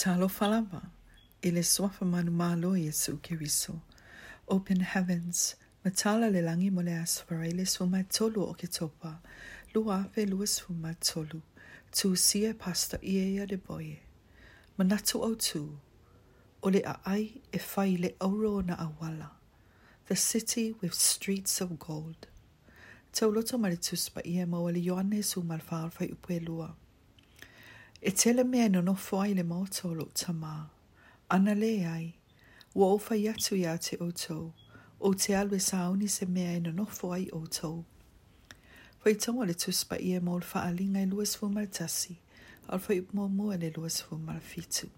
Talofa lava, iliswafa manumalo Yesu Kiriso. Open heavens, matala le langi mole asfara iliswama tolu okitopa, luafe luiswama tolu, tu sie pasta ieia de boye. Manatu o tu, ole ai e fai le auro na awala, the city with streets of gold. Tauloto marituspa ie mawali yoane su malfalfa upelua. E tele mea na no fwai le mātolo ta mā. Ana le ai, wa o fai atu ia te o tō, o te alwe sa auni se mea na e no fwai o tō. Fai tonga le tuspa ia mō le faa linga i e e luas fu maltasi, al fai upmo mua le luas fu malfitu.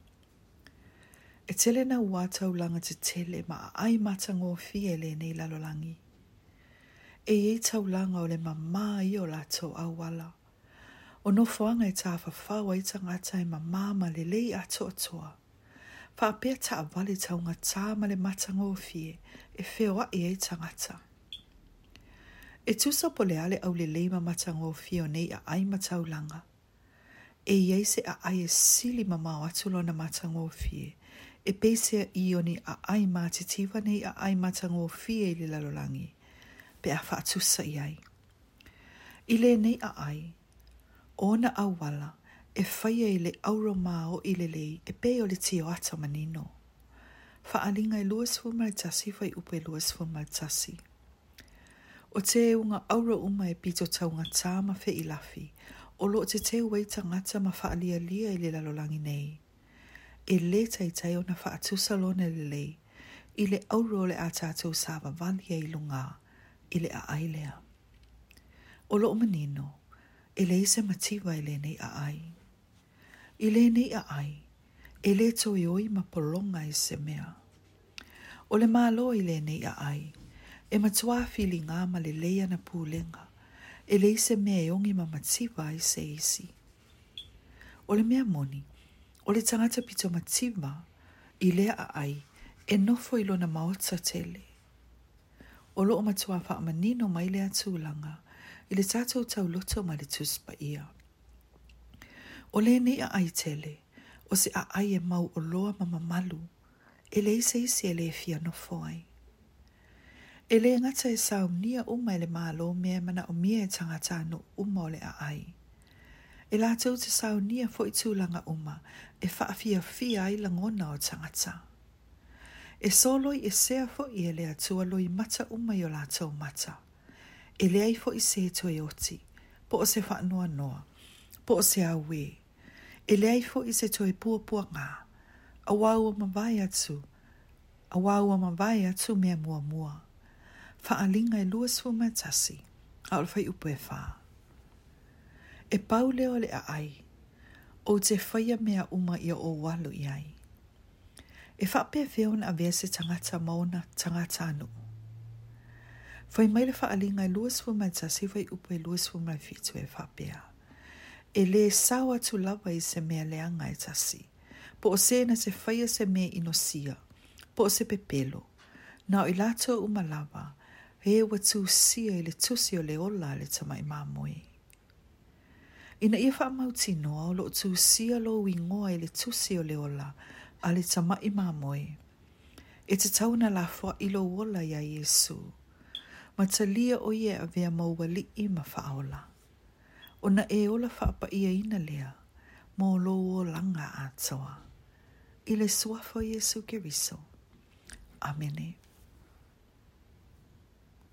E tele na wātau langa te tele ma ai matango fi e le nei lalolangi. E ei tau langa o le mamā i o lato Au wala o no fuanga i tāwha whāwa i ta ngātai i ma māma le lei ato atoa. Wha apea ta a wale tau ngā tāma le matanga o fie e feo a ia i ta ngata. E tūsa po le ale au le leima matanga o fie o nei a ai matau langa. E iei se a ai e sili ma mau atulo na matanga o fie. E peise a i ni a ai mā te tiwa nei a ai matanga o fie i le lalolangi. Pe a wha tūsa iei. I le nei a ai, ona awala e faia i le auro māo i le lei e pei o le tio ata manino. Fa alinga i luas fu maltasi fai upe luas fu mai maltasi. O te eunga auro uma e pito taunga tāma fe i lafi, o lo te te weita ngata ma fa alia lia i le lalolangi nei. E le tai tai ona fa atu salone le lei, i le auro le a tātou sāwa vanhia i lunga, i le a ailea. O lo manino, e le isa mativa e le nei a ai. I le nei a ai, e le to i oi ma polonga i e se mea. O le malo i le nei a ai, e matua fili ngā ma le leia na pūlenga, e le isa mea e ongi ma mativa i e se isi. O le mea moni, o le tangata pito mativa i le a ai, e nofo i lona maota tele. O lo o matua wha amanino mai le atulanga, langa, i le tātou tau loto ma le tuspa ia. O le ne a ai tele, o se a ai e mau o loa ma mamalu, e le isa isi e le fia no foai. E le ngata e sau nia uma e le malo mea mana o mia e tangata no uma o le a ai. E la tau te sau nia fo i tūlanga uma, e faafia fia ai langona o tangata. E soloi e sea fo i e le atua loi mata uma i o la tau mata. mata e le ai fo'i se to e oti, po o se whaanoa noa, po o se awe, e le i fo'i se to e pua pua ngā, a wāua ma vai atu, a wāua ma vai atu mea mua mua, fa alinga e lua sua mea tasi, a ora fai upo e whā. E pau leo le a ai, o te whaia mea uma ia o walu i ai. E whapea feona a vese tangata maona tangata anu. Fai mai le faa linga lua sua mai tasi vai upo e lua sua mai fitu e faa pia. E le sao atu lawa i se mea lea ngai tasi. Po o se na se faya se mea inosia. Po o se pepelo. Na o ilato uma lawa. He ewa tu sia i le tusi o le ola le tamai mamoe. Ina ia faa mautinoa o lo tu sia lo wingoa i le tusi o le ola. A le tamai mamoe. E te tau na la fwa ilo wola ya Yesu. Yesu ma ta lia o ia a vea maua li i ma whaola. O na e ola whaapa ia ina lea, mo lo o langa a toa. Ile suafo Jesu Geriso. Amenei.